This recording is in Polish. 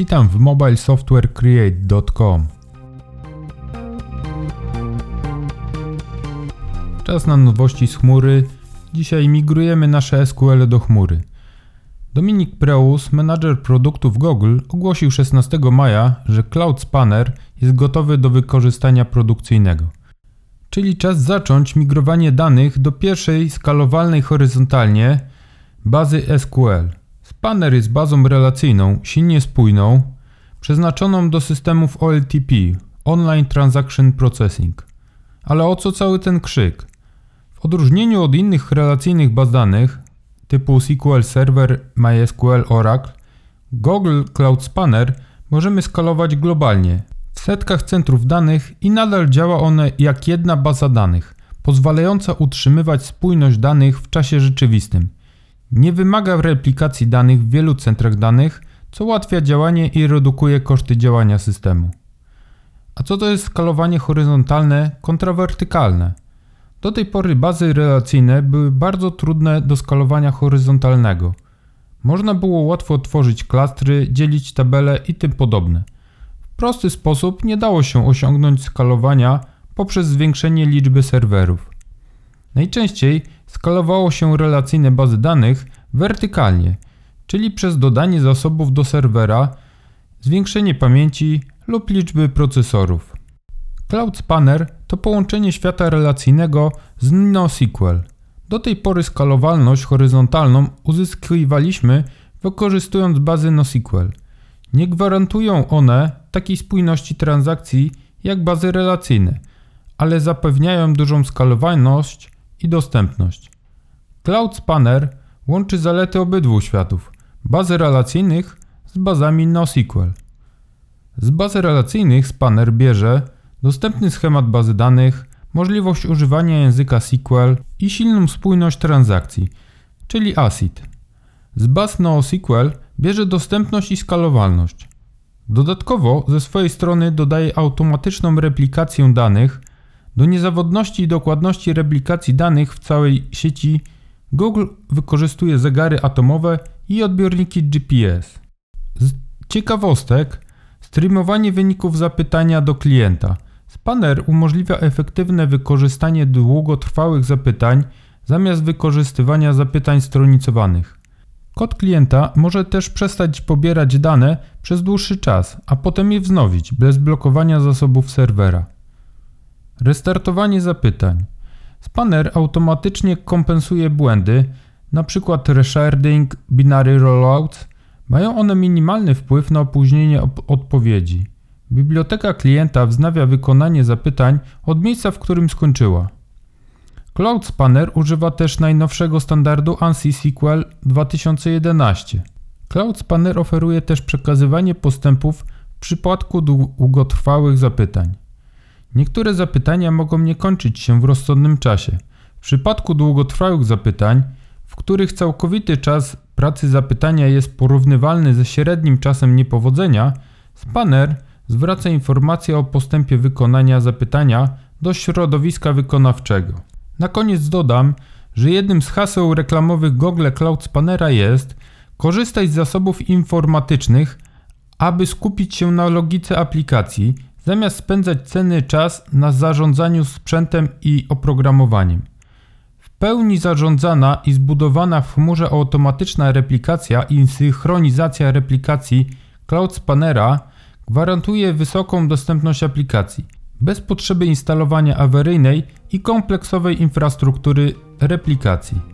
Witam w mobilesoftwarecreate.com. Czas na nowości z chmury. Dzisiaj migrujemy nasze SQL do chmury. Dominik Preus, menadżer produktów Google, ogłosił 16 maja, że Cloud Spanner jest gotowy do wykorzystania produkcyjnego. Czyli czas zacząć migrowanie danych do pierwszej skalowalnej horyzontalnie bazy SQL. Spanner jest bazą relacyjną, silnie spójną, przeznaczoną do systemów OLTP Online Transaction Processing. Ale o co cały ten krzyk? W odróżnieniu od innych relacyjnych baz danych typu SQL Server, MySQL, Oracle, Google Cloud Spanner możemy skalować globalnie, w setkach centrów danych i nadal działa one jak jedna baza danych, pozwalająca utrzymywać spójność danych w czasie rzeczywistym – nie wymaga replikacji danych w wielu centrach danych, co ułatwia działanie i redukuje koszty działania systemu. A co to jest skalowanie horyzontalne kontra wertykalne? Do tej pory bazy relacyjne były bardzo trudne do skalowania horyzontalnego. Można było łatwo tworzyć klastry, dzielić tabele i tym podobne. W prosty sposób nie dało się osiągnąć skalowania poprzez zwiększenie liczby serwerów. Najczęściej skalowało się relacyjne bazy danych wertykalnie, czyli przez dodanie zasobów do serwera, zwiększenie pamięci lub liczby procesorów. Cloud Spanner to połączenie świata relacyjnego z NoSQL. Do tej pory skalowalność horyzontalną uzyskiwaliśmy wykorzystując bazy NoSQL. Nie gwarantują one takiej spójności transakcji jak bazy relacyjne, ale zapewniają dużą skalowalność i dostępność. Cloud Spanner łączy zalety obydwu światów bazy relacyjnych z bazami NoSQL. Z baz relacyjnych Spanner bierze dostępny schemat bazy danych, możliwość używania języka SQL i silną spójność transakcji, czyli ACID. Z baz NoSQL bierze dostępność i skalowalność. Dodatkowo ze swojej strony dodaje automatyczną replikację danych do niezawodności i dokładności replikacji danych w całej sieci Google wykorzystuje zegary atomowe i odbiorniki GPS. Z ciekawostek, streamowanie wyników zapytania do klienta. Spanner umożliwia efektywne wykorzystanie długotrwałych zapytań zamiast wykorzystywania zapytań stronicowanych. Kod klienta może też przestać pobierać dane przez dłuższy czas, a potem je wznowić bez blokowania zasobów serwera. Restartowanie zapytań. Spanner automatycznie kompensuje błędy, np. resharding, binary rollouts. Mają one minimalny wpływ na opóźnienie odpowiedzi. Biblioteka klienta wznawia wykonanie zapytań od miejsca, w którym skończyła. Cloud Spanner używa też najnowszego standardu ANSI SQL 2011. Cloud Spanner oferuje też przekazywanie postępów w przypadku długotrwałych zapytań. Niektóre zapytania mogą nie kończyć się w rozsądnym czasie. W przypadku długotrwałych zapytań, w których całkowity czas pracy zapytania jest porównywalny ze średnim czasem niepowodzenia, spanner zwraca informację o postępie wykonania zapytania do środowiska wykonawczego. Na koniec dodam, że jednym z haseł reklamowych Google Cloud Spannera jest korzystać z zasobów informatycznych, aby skupić się na logice aplikacji, zamiast spędzać cenny czas na zarządzaniu sprzętem i oprogramowaniem. W pełni zarządzana i zbudowana w chmurze automatyczna replikacja i synchronizacja replikacji Cloud Spannera gwarantuje wysoką dostępność aplikacji, bez potrzeby instalowania awaryjnej i kompleksowej infrastruktury replikacji.